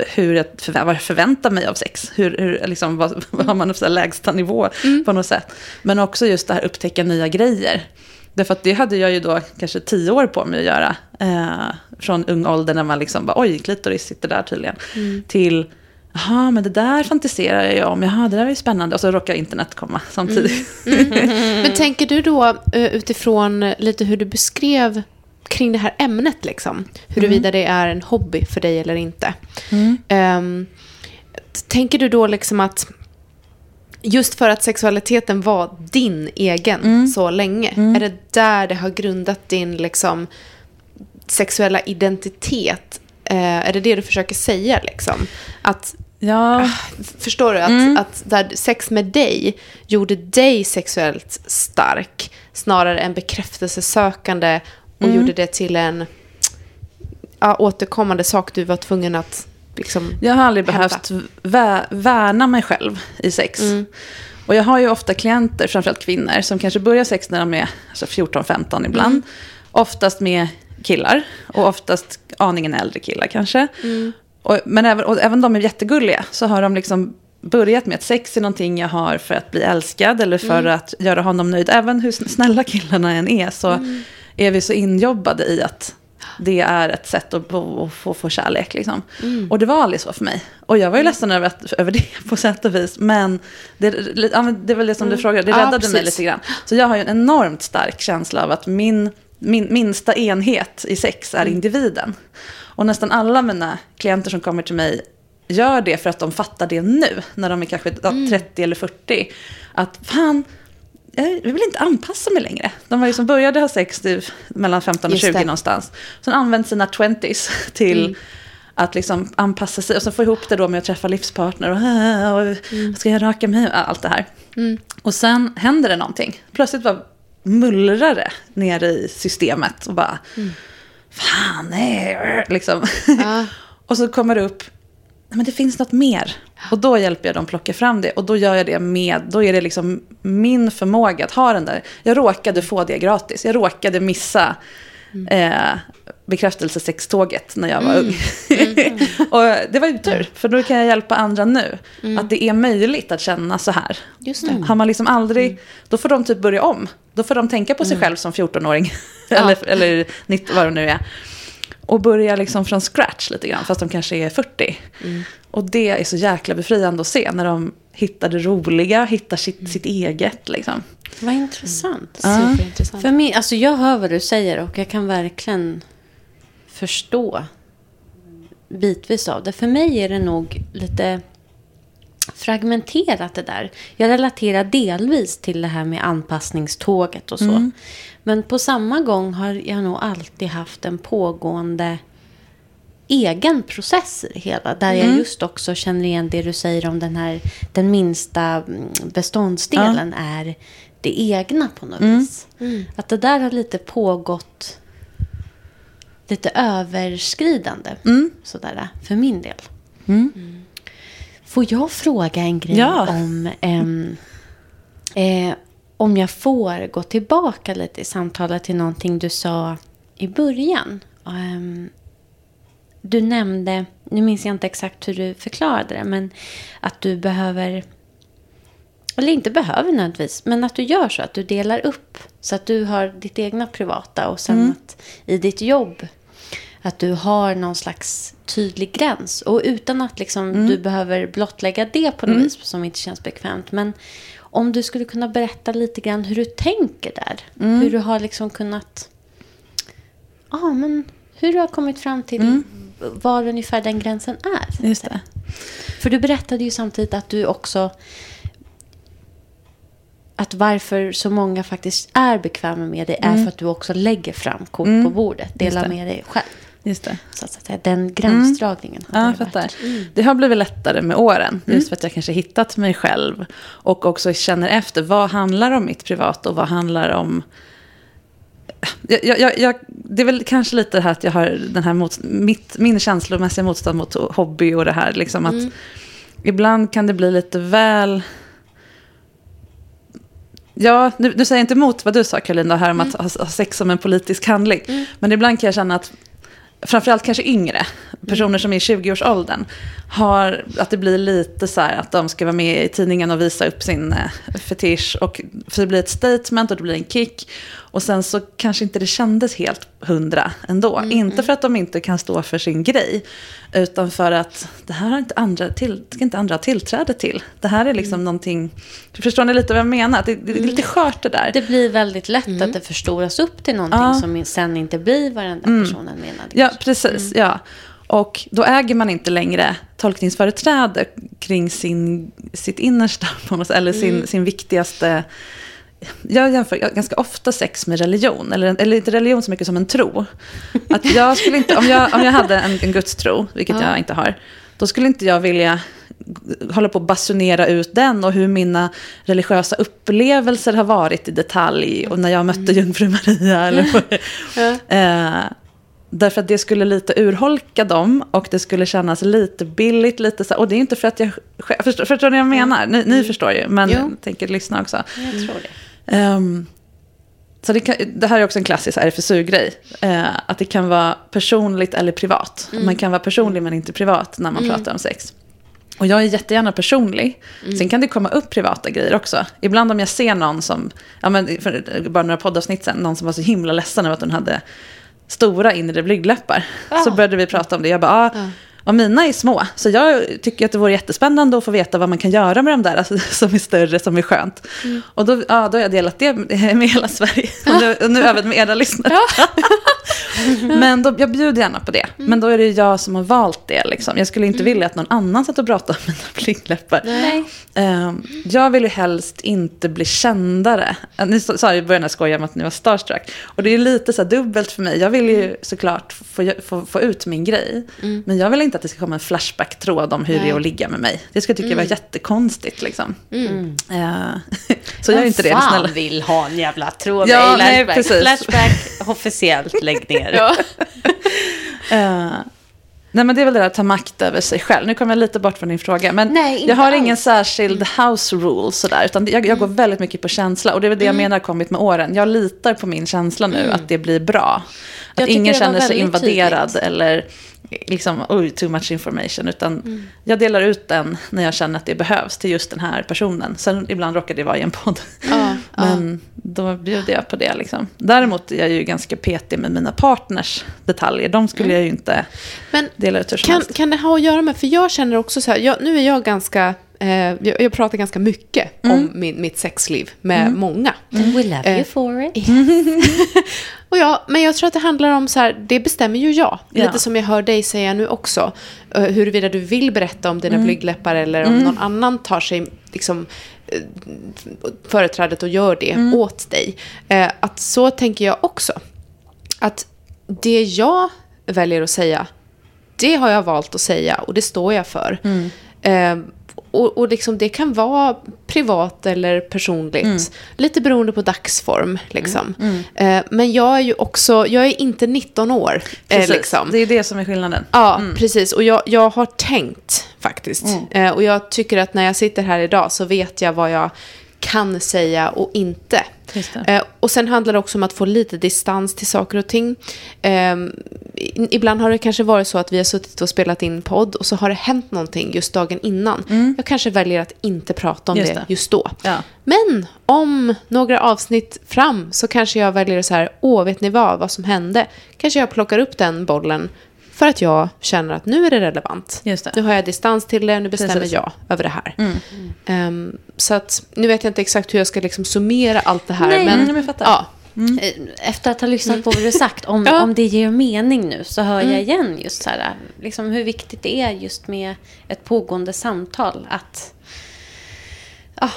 hur jag förvä- förväntar mig av sex. Hur, hur, liksom, vad, vad har man för lägsta nivå på något sätt. Men också just det här upptäcka nya grejer. Därför att det hade jag ju då kanske tio år på mig att göra. Eh, från ung ålder när man liksom bara, oj, klitoris sitter där tydligen. Till, jaha, men det där fantiserar jag om. Jaha, det där är ju spännande. Och så råkar internet komma samtidigt. Men tänker du då eh, utifrån lite hur du beskrev kring det här ämnet, liksom, huruvida det är en hobby för dig eller inte. Ehm, t- tänker du då liksom att just för att sexualiteten var din egen så länge, är det där det har grundat din liksom, sexuella identitet? Eh, är det det du försöker säga? Liksom? Att Ja, Förstår du? Att, Mm. att där sex med dig gjorde dig sexuellt stark snarare än bekräftelsesökande och Mm. gjorde det till en ja, återkommande sak du var tvungen att liksom... Jag har aldrig Hämta. behövt vä- värna mig själv i sex. Och jag har ju ofta klienter, framförallt kvinnor, som kanske börjar sex när de är alltså 14-15 ibland. Oftast med killar och oftast aningen äldre killar kanske. Och, men även, och även de är jättegulliga, så har de liksom börjat med att sex är någonting jag har för att bli älskad eller för att göra honom nöjd. Även hur sn- snälla killarna än är så är vi så injobbade i att det är ett sätt att, få, få kärlek. Liksom. Och det var aldrig så för mig. Och jag var ju ledsen över, att, över det på sätt och vis. Men det, ja, det väl det som du frågade, det Ja, räddade mig precis. lite grann. Så jag har ju en enormt stark känsla av att min, min minsta enhet i sex är individen. Och nästan alla mina klienter som kommer till mig gör det för att de fattar det nu, när de är kanske ja, 30 eller 40. Att fan, jag vill inte anpassa mig längre. De var ju som började ha sex typ, mellan 15 och Just 20 det. någonstans. Sen använt sina 20s till Mm. att liksom anpassa sig. Och så få ihop det då med att träffa livspartner. Och, "Ah, och Mm. ska jag raka mig? Allt det här. Och sen händer det någonting. Plötsligt bara mullrar det nere i systemet. Och bara, fan nej. Liksom. Ja. och så kommer det upp, "Nej, men det finns något mer. Och då hjälper jag dem plocka fram det. Och då gör jag det med, då är det liksom min förmåga att ha den där. Jag råkade få det gratis. Jag råkade missa eh, bekräftelsesextåget när jag var ung. och det var ju tur, för då kan jag hjälpa andra nu. Att det är möjligt att känna så här. Just det. Har man liksom aldrig, då får de typ börja om. Då får de tänka på sig själv som 14-åring. eller, eller 19, vad det nu är. Och börja liksom från scratch lite grann, fast de kanske är 40. Och det är så jäkla befriande att se när de hittar det roliga, hittar sitt, sitt eget. Liksom. Vad intressant. Superintressant. För mig, alltså jag hör vad du säger och jag kan verkligen förstå bitvis av det. För mig är det nog lite fragmenterat det där. Jag relaterar delvis till det här med anpassningståget och så. Men på samma gång har jag nog alltid haft en pågående egen process i det hela. Där jag just också känner igen det du säger om den här den minsta mm, beståndsdelen är det egna på något vis. Att det där har lite pågått lite överskridande. Sådär, för min del. Mm. Får jag fråga en grej Ja. om ehm, eh, om jag får gå tillbaka lite i samtalet till någonting du sa i början. Ehm, du nämnde, nu minns jag inte exakt hur du förklarade det, men att du behöver, eller inte behöver nödvändigtvis, men att du gör så, att du delar upp så att du har ditt egna privata och sen att i ditt jobb att du har någon slags tydlig gräns. Och utan att liksom du behöver blottlägga det på något vis som inte känns bekvämt. Men om du skulle kunna berätta lite grann hur du tänker där. Hur du har liksom kunnat... Ja, men hur du har kommit fram till var ungefär den gränsen är. Just det. För du berättade ju samtidigt att du också att varför så många faktiskt är bekväma med det är för att du också lägger fram kort på bordet. Delar Mm. med dig själv. Just det. Så att säga, den gränsdragningen. Ja, hade jag det varit. fattar. Det har blivit lättare med åren. Just för att jag kanske hittat mig själv. Och också känner efter vad handlar om mitt privat och vad handlar om... Jag, jag, jag, det är väl kanske lite det här att jag har den här mot, mitt, min känslomässiga motstånd mot hobby och det här. Liksom att Ibland kan det bli lite väl... Ja, nu, nu säger jag inte emot vad du sa Karolina här om att ha, ha sex som en politisk handling. Men ibland kan jag känna att framförallt kanske yngre, personer som är i 20-årsåldern, har, att det blir lite så här att de ska vara med i tidningen och visa upp sin eh, fetisch. Och, för det blir ett statement och det blir en kick. Och sen så kanske inte det kändes helt hundra ändå. Inte för att de inte kan stå för sin grej, utan för att det här har inte andra, till, ska inte andra ha tillträde till. Det här är liksom någonting, förstår ni lite vad jag menar? Det, det är lite skört det där. Det blir väldigt lätt att det förstoras upp till någonting Ja. som sen inte blir vad den där personen menade. Ja, precis. Ja. Och då äger man inte längre tolkningsföreträde kring sin, sitt innersta, eller sin, sin viktigaste... Jag jämför ganska ofta sex med religion, eller, eller inte religion så mycket som en tro. Att jag skulle inte, om, jag, om jag hade en, en gudstro, vilket jag inte har, då skulle inte jag vilja hålla på att basunera ut den och hur mina religiösa upplevelser har varit i detalj och när jag mötte jungfru Maria. Eller eh, därför att det skulle lite urholka dem och det skulle kännas lite billigt. Lite så, och det är inte för att jag... Förstår, förstår ni vad jag menar? Ni, ni förstår ju, men Jo. jag tänker lyssna också. Jag tror det. Ehm, så det, kan, det här är också en klassisk RFSU-grej. Eh, att det kan vara personligt eller privat. Man kan vara personlig men inte privat när man pratar om sex. Och jag är jättegärna personlig. Sen kan det komma upp privata grejer också. Ibland om jag ser någon som, ja men för bara några poddavsnitt sen, någon som var så himla ledsen över att hon hade stora inre blygdläppar. Så började vi prata om det. Jag bara, ah, och mina är små. Så jag tycker att det vore jättespännande att få veta vad man kan göra med de där alltså, som är större, som är skönt. Och då, ja, då har jag delat det med hela Sverige. Och nu, nu även med era lyssnare. Men då, jag bjuder gärna på det. Men då är det jag som har valt det. Liksom. Jag skulle inte vilja att någon annan satt och pratade om mina blygdläppar. Nej. Ehm, jag vill ju helst inte bli kändare. Eh, Ni sa i början att skoja om att ni var starstruck. Och det är lite så dubbelt för mig. Jag vill ju såklart få, få, få ut min grej. Men jag vill inte att det ska komma en flashback-tråd om hur det är att ligga med mig. Det ska jag tycka var jättekonstigt. Liksom. Eh, så jag är inte det, Vem snälla. fan vill ha en jävla tråd Ja, i nej, precis. Flashback, officiellt, lägg ner. Eh, nej men det är väl det där att ta makt över sig själv. Nu kommer jag lite bort från din fråga. Men Nej, jag har alls. ingen särskild house rule sådär. Utan jag, jag går väldigt mycket på känsla. Och det är väl det jag menar kommit med åren. Jag litar på min känsla nu att det blir bra. Att ingen känner sig invaderad tydligt. eller liksom, oj, too much information. Utan jag delar ut den när jag känner att det behövs till just den här personen. Sen ibland råkar det vara i en podd. Ja, Men då bjuder jag på det. Liksom. Däremot är jag ju ganska petig med mina partners detaljer. De skulle jag ju inte Men dela ut hur som kan, helst. kan det ha att göra med, för jag känner också så här, jag, nu är jag ganska, jag, jag pratar ganska mycket om min, mitt sexliv med många. We love you Eh, for it. Och ja, men jag tror att det handlar om så här, det bestämmer ju jag. Ja. Lite som jag hör dig säga nu också. Uh, huruvida du vill berätta om dina blygdläppar eller om någon annan tar sig liksom eh, företrädet och gör det åt dig. Eh, att så tänker jag också. Att det jag väljer att säga, det har jag valt att säga och det står jag för. Eh, och, och liksom det kan vara privat eller personligt. Lite beroende på dagsform. Liksom. Eh, men jag är ju också, jag är inte 19 år. Eh, liksom. Det är det som är skillnaden. Ja, precis. Och jag, jag har tänkt faktiskt. Eh, och jag tycker att när jag sitter här idag så vet jag vad jag kan säga och inte. Eh, och sen handlar det också om att få lite distans till saker och ting. Eh, ibland har det kanske varit så att vi har suttit och spelat in podd och så har det hänt någonting just dagen innan. Jag kanske väljer att inte prata om Just det, det. just då. Ja. Men om några avsnitt fram så kanske jag väljer så här, åh, vet ni vad, vad som hände? Kanske jag plockar upp den bollen för att jag känner att nu är det relevant. Just det. Nu har jag distans till det, nu bestämmer Precis. jag över det här. Ehm, så att, nu vet jag inte exakt hur jag ska liksom summera allt det här. Nej, men, men jag fattar. Ja, Eh, Efter att ha lyssnat på vad du sagt, om, Ja. om det ger mening nu, så hör jag igen just så här, liksom hur viktigt det är just med ett pågående samtal. Att, ja,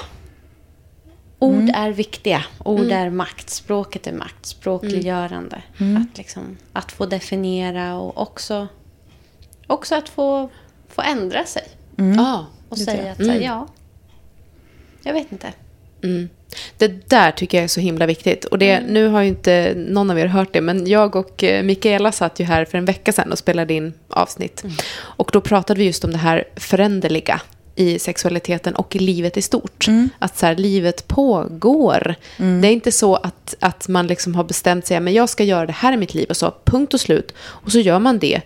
ord är viktiga. Ord är makt. Språket är makt. Språkliggörande. Att, liksom, att få definiera och också, också att få, få ändra sig. Ja. Och säga att här, ja, jag vet inte. Mm. Det där tycker jag är så himla viktigt. Och det, Nu har ju inte någon av er hört det, men jag och eh, Mikaela satt ju här för en vecka sedan och spelade in avsnitt. Och då pratade vi just om det här föränderliga i sexualiteten och i livet i stort. Att så här, livet pågår. Det är inte så att, att man liksom har bestämt sig, men jag ska göra det här i mitt liv och så, punkt och slut. Och så gör man det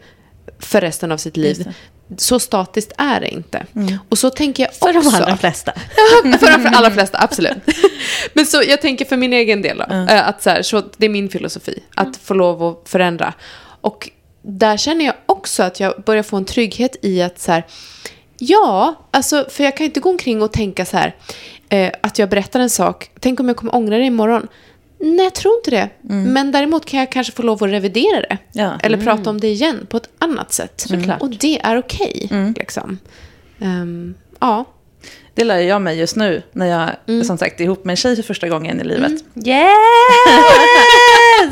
för resten av sitt liv. Så statiskt är det inte. Och så tänker jag För också... de allra flesta. För de allra flesta, absolut. Men så jag tänker för min egen del då, eh, att så, här, så det är min filosofi, att få lov att förändra. Och där känner jag också att jag börjar få en trygghet i att så här, ja, alltså, för jag kan inte gå omkring och tänka så här, eh, att jag berättar en sak, tänk om jag kommer ångra det imorgon. Nej, jag tror inte det. Men däremot kan jag kanske få lov att revidera det. Ja. Eller prata om det igen på ett annat sätt. Såklart. Och det är okej. liksom. Ehm, ja. Det lär jag mig just nu när jag som sagt är ihop med en tjej för första gången i livet. Yes!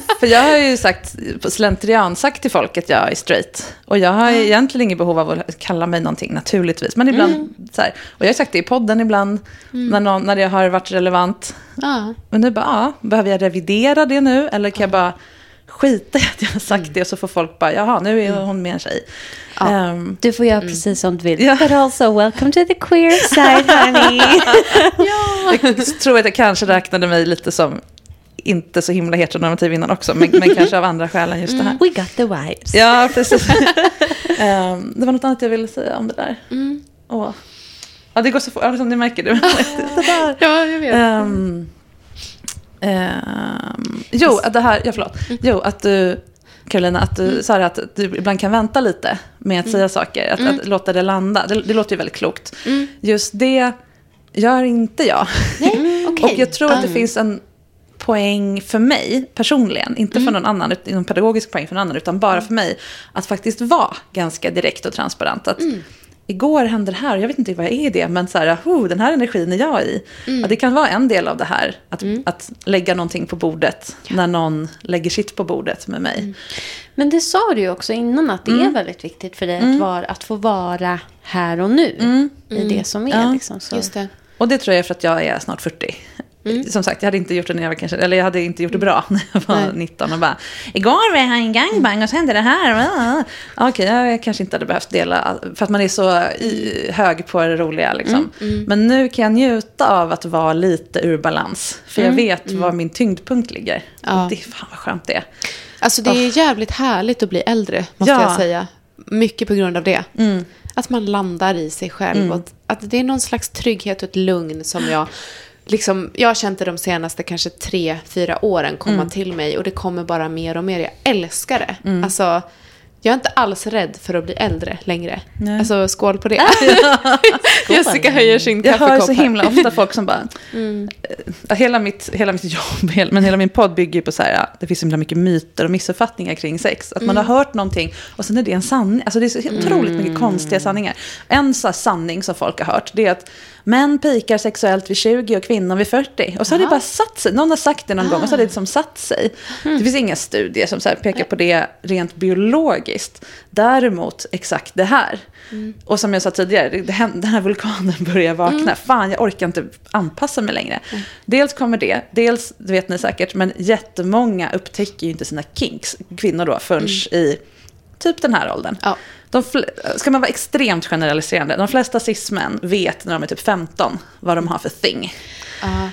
För jag har ju sagt, slentrian sagt till folk att jag är straight. Och jag har egentligen inget behov av att kalla mig någonting naturligtvis. Men ibland så här. Och jag har sagt det i podden ibland, när, någon, när det har varit relevant. Ja. Men nu bara, ja, behöver jag revidera det nu? Eller kan jag bara skita i att jag har sagt det? Och så får folk bara, jaha, nu är hon med en tjej. Ehm, Du får göra precis som du vill. Ja. But also welcome to the queer side honey. jag tror att jag kanske räknade mig lite som inte så himla heteronormativ innan också. Men, men kanske av andra skäl än just det här. We got the vibes. Ja, precis. Ehm, det var något annat jag ville säga om det där. Åh. Ja, det går så fort, ja, som ni märker. Det, det ja, jag vet. Ehm, ehm, jo, att det här, ja förlåt. Jo, att du, Carolina, att du sa det att du ibland kan vänta lite med att säga saker. Att, att låta det landa. Det, det låter ju väldigt klokt. Just det gör inte jag. Nej, okej. Och jag tror att det finns en poäng för mig personligen, inte för någon annan, någon pedagogisk poäng för någon annan, utan bara för mig, att faktiskt vara ganska direkt och transparent. Att Igår hände det här, och jag vet inte vad jag är i det, men så här, oh, den här energin är jag i. Ja, det kan vara en del av det här, att, att lägga någonting på bordet när någon lägger sitt på bordet med mig. Men det sa du ju också innan att det är väldigt viktigt för dig att, vara, att få vara här och nu. I det som är. Ja, liksom, så. Just det. Och det tror jag är för att jag är snart 40. Som sagt, jag hade inte gjort det när jag var kanske, eller jag hade inte gjort det bra när jag var Nej. 19 och bara, igår var jag en gangbang och så hände det här. Okej, jag kanske inte hade behövt dela, för att man är så hög på det roliga liksom. Men nu kan jag njuta av att vara lite ur balans. För jag vet var min tyngdpunkt ligger. Ja. Och det, fan vad skönt det är. Alltså det är jävligt härligt att bli äldre, måste Ja. jag säga. Mycket på grund av det. Att man landar i sig själv. Och att, att det är någon slags trygghet och ett lugn som jag... Liksom, jag har känt det de senaste kanske tre, fyra åren komma till mig. Och det kommer bara mer och mer. Jag älskar det. Alltså, jag är inte alls rädd för att bli äldre längre. Nej. Alltså skål på det. Jessica höjer sin Jag hör kaffekopp så himla ofta folk som bara... Eh, Hela, mitt, hela mitt jobb, men hela min podd bygger ju på så här, ja, det finns så himla mycket myter och missuppfattningar kring sex. Att man har hört någonting och sen är det en sanning. Alltså det är så otroligt mycket konstiga sanningar. En så sanning som folk har hört, det är att män pikar sexuellt vid 20 och kvinnor vid 40. Och så har det bara satt sig. Någon har sagt det någon gång och så har det liksom satt sig. Det finns inga studier som så pekar på det rent biologiskt. Däremot exakt det här. Och som jag sa tidigare, det, den här vulkanen börjar vakna. Fan, jag orkar inte anpassa mig längre. Dels kommer det, dels, det vet ni säkert, men jättemånga upptäcker ju inte sina kinks, kvinnor då, förrän i typ den här åldern. Ja. De ska man vara extremt generaliserande, de flesta cis-män vet när de är typ 15 vad de har för thing. Ja.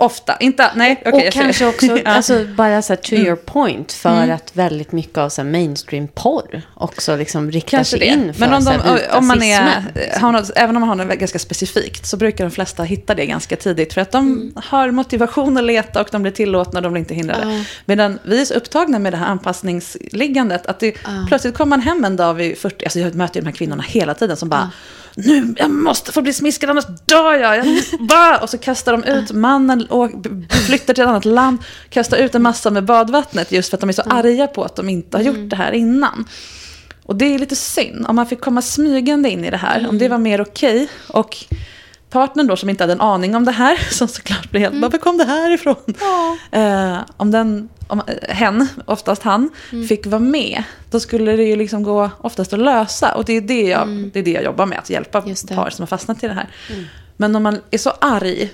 Ofta, inte, nej, okej. och jag ser kanske också, Ja. alltså, bara så här, to your point, för att väldigt mycket av så här, mainstream-porr också liksom riktar Kanske sig det. in för Men om, här, de, vita om man är, liksom. har något, även om man har något ganska specifikt så brukar de flesta hitta det ganska tidigt. För att de Mm. har motivation att leta och de blir tillåtna och de blir inte hindrade. Ja. Medan vi är så upptagna med det här anpassningsliggandet att det, plötsligt kommer man hem en dag vid 40, alltså jag möter ju de här kvinnorna hela tiden som bara nu, jag måste få bli smiskad annars dör jag. jag bara, och så kastar de ut mannen och flyttar till ett annat land, kastar ut en massa med badvattnet just för att de är så arga på att de inte har gjort det här innan. Och det är lite synd, om man fick komma smygande in i det här, om det var mer okej. Och partnern då som inte hade en aning om det här, som såklart blev helt, mm. var kom det här ifrån? Ja. Eh, om den, om eh, hen, oftast han, mm. fick vara med, då skulle det ju liksom gå oftast att lösa. Och det är det jag, mm. det är det jag jobbar med, att hjälpa par som har fastnat i det här. Mm. Men om man är så arg,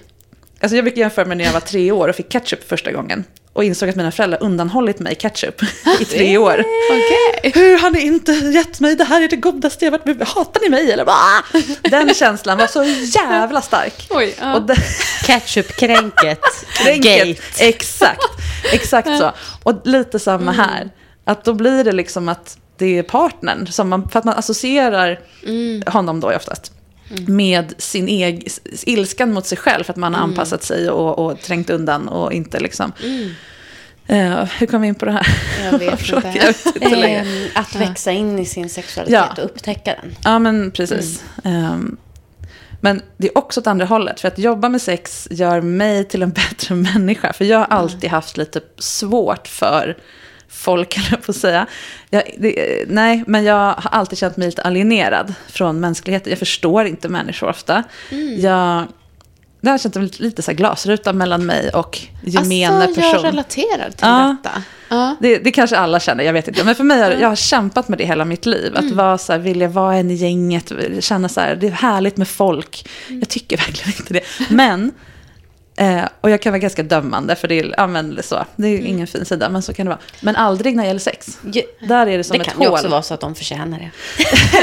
alltså jag brukar jämföra med när jag var tre år och fick ketchup första gången och insåg att mina föräldrar undanhållit mig ketchup i tre år. Okay. Hur har ni inte gett mig det här är det godaste jag varit med Hatar ni mig eller? Ah! Den känslan var så jävla stark. Oj, ja. och Ketchup-kränket. Kränket, exakt. Exakt så. Och lite samma mm. här. Att då blir det liksom att det är partnern, som man, för att man associerar mm. honom då oftast Mm. med sin egen ilskan mot sig själv för att man har mm. anpassat sig och, och trängt undan och inte liksom... Mm. Uh, hur kom vi in på det här? Jag vet inte. jag vet inte um, att växa in i sin sexualitet ja. och upptäcka den. Ja, men precis. Um, men det är också åt andra hållet. För att jobba med sex gör mig till en bättre människa. För jag har mm. alltid haft lite svårt för folk, eller på att säga. Jag, det, nej, men jag har alltid känt mig lite alienerad från mänskligheten. Jag förstår inte människor ofta. Mm. Jag, det har känt lite, lite så glasruta mellan mig och gemene alltså, person. jag relaterar till ja, detta. Ja. Det, det kanske alla känner, jag vet inte. Men för mig har jag har kämpat med det hela mitt liv. Att mm. vara så här, vilja vara en i gänget, känna så här, det är härligt med folk. Mm. Jag tycker verkligen inte det. Men Eh, och jag kan vara ganska dömande för det är, ja, men så, det är mm. ingen fin sida, men så kan det vara. Men aldrig när det gäller sex. Ja, Där är det som det ett hål. Det kan ju också vara så att de förtjänar det.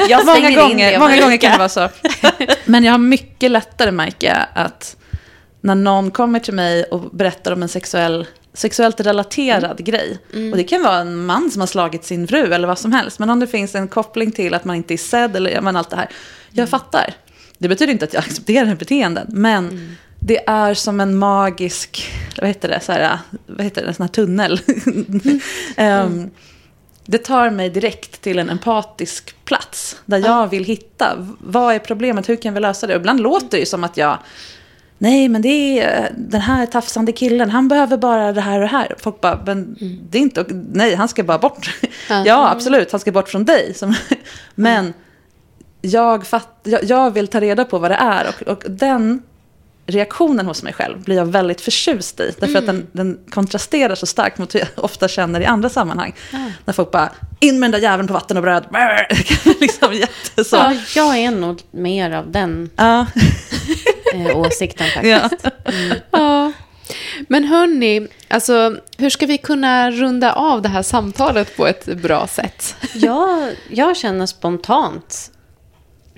jag många gånger, många gånger kan det vara så. men jag har mycket lättare, märker att när någon kommer till mig och berättar om en sexuell, sexuellt relaterad mm. grej. Mm. Och det kan vara en man som har slagit sin fru eller vad som helst. Men om det finns en koppling till att man inte är sedd eller men allt det här. Jag mm. fattar. Det betyder inte att jag accepterar beteenden, men mm det är som en magisk, vad heter det, så här, vad heter det, en sån här tunnel. Um, det tar mig direkt till en empatisk plats där jag vill hitta, vad är problemet, hur kan vi lösa det? Och ibland låter det ju som att jag, nej men det är den här tafsande killen, han behöver bara det här och det här. Folk bara, men mm. det är inte, nej han ska bara bort. ja absolut, han ska bort från dig. men jag, fatt, jag, jag, vill ta reda på vad det är och, och den reaktionen hos mig själv blir jag väldigt förtjust i. Därför mm. att den, mm. den, kontrasterar så starkt mot hur jag ofta känner i andra sammanhang. Mm. När folk bara, in med den där jäveln på vatten och bröd. liksom jätteså. Ja, jag är nog mer av den ja. eh, åsikten faktiskt. Ja. Mm. ja. Men hörni, alltså, hur ska vi kunna runda av det här samtalet på ett bra sätt? jag, jag känner spontant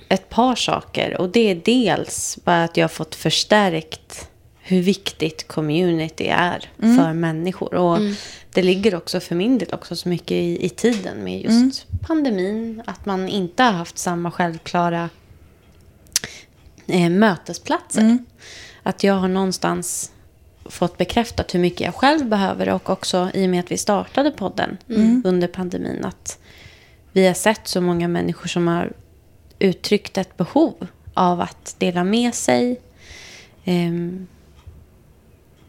ett par saker. Och det är dels bara att jag har fått förstärkt hur viktigt community är mm. för människor. Och mm. det ligger också för min del också så mycket i, i tiden med just mm. pandemin. Att man inte har haft samma självklara eh, mötesplatser. Mm. Att jag har någonstans fått bekräftat hur mycket jag själv behöver och också i och med att vi startade podden mm. under pandemin att vi har sett så många människor som har uttryckt ett behov av att dela med sig. Eh,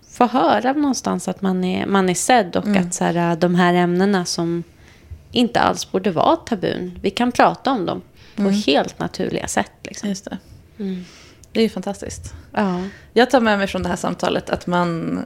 få höra någonstans att man är, man är sedd och mm. att så här, de här ämnena som inte alls borde vara tabun, vi kan prata om dem på mm. helt naturliga sätt. Liksom. Just det. Mm. Det är ju fantastiskt. Ja. Jag tar med mig från det här samtalet att man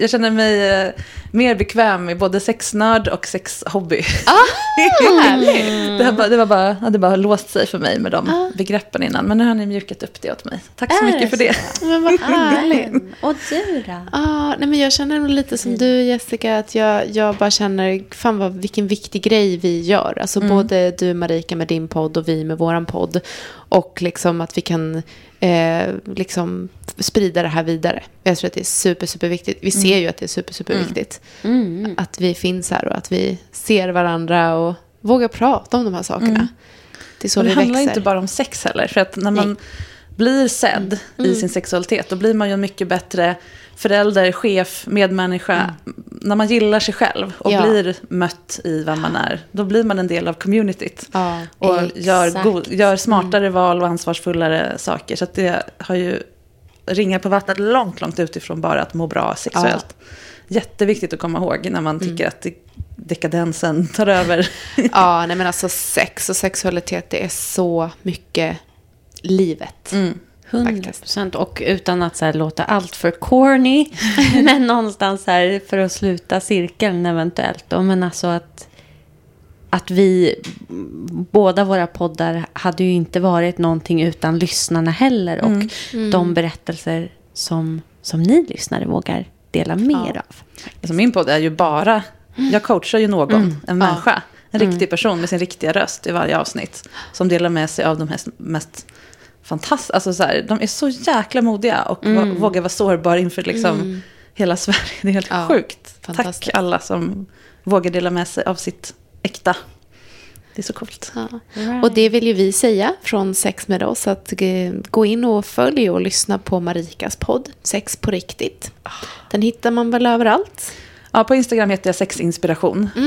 jag känner mig eh, mer bekväm med både sexnörd och sexhobby. Ah, det, har bara, det, var bara, det bara låst sig för mig med de ah. begreppen innan. Men nu har ni mjukat upp det åt mig. Tack så är mycket för det. Men vad härligt. och du då? Ah, nej, men jag känner nog lite som du Jessica. Att jag, jag bara känner, fan vad, vilken viktig grej vi gör. Alltså mm. både du Marika med din podd och vi med våran podd. Och liksom att vi kan eh, liksom sprida det här vidare. Jag tror att det är super, super viktigt. Vi ser mm. ju att det är super, super viktigt. Mm. Mm. Att vi finns här och att vi ser varandra och vågar prata om de här sakerna. Mm. Det är så och det, handlar inte bara om sex heller. För att när man Nej. blir sedd mm. i sin sexualitet, då blir man ju mycket bättre förälder, chef, medmänniska. Mm. När man gillar sig själv och ja. blir mött i vem man är, då blir man en del av communityt. Ja, och gör, gör smartare mm. val och ansvarsfullare saker. Så det har ju ringar på vattnet långt, långt utifrån bara att må bra sexuellt. Ja. Jätteviktigt att komma ihåg när man mm. tycker att dekadensen tar över. ja, nej men alltså sex och sexualitet, det är så mycket livet. Mm. Hundra faktiskt. procent. Och utan att så här, låta allt för corny. men någonstans här för att sluta cirkeln eventuellt. Då. Men alltså att, att vi, båda våra poddar hade ju inte varit någonting utan lyssnarna heller. Och de berättelser som, som ni lyssnare vågar dela mer Ja. av. Alltså min podd är ju bara, jag coachar ju någon, en människa. En riktig person med sin riktiga röst i varje avsnitt. Som delar med sig av de här mest fantastiska, alltså så här, de är så jäkla modiga och mm. vågar vara sårbar inför liksom hela Sverige. Det är helt Ja, sjukt. fantastiskt. Tack alla som vågar dela med sig av sitt äkta. Det är så coolt. Ja. Och det vill ju vi säga från Sex med oss. Att eh, gå in och följ och lyssna på Marikas podd. Sex på riktigt. Den hittar man väl överallt? Ja, på Instagram heter jag sexinspiration. Eh,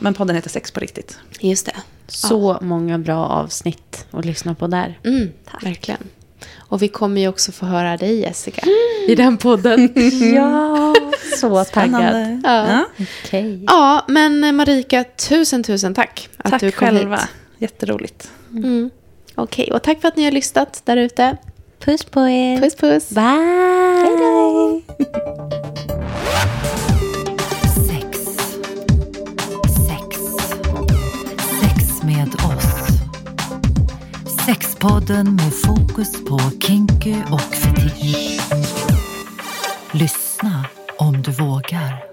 Men podden heter Sex på riktigt. Just det. Så många bra avsnitt att lyssna på där. Mm, verkligen. Och vi kommer ju också få höra dig Jessica i den podden. Ja, så taggad. Ja. Ja. Okej. Ja, men Marika, tusen, tusen tack att Tack du kom själva. hit. Jätteroligt. Mm. Okej, och tack för att ni har lyssnat där ute. Puss på er. Puss, puss. Bye. Sex. med oss. Sexpodden med fokus på kinky och fetisch. Lyssna om du vågar.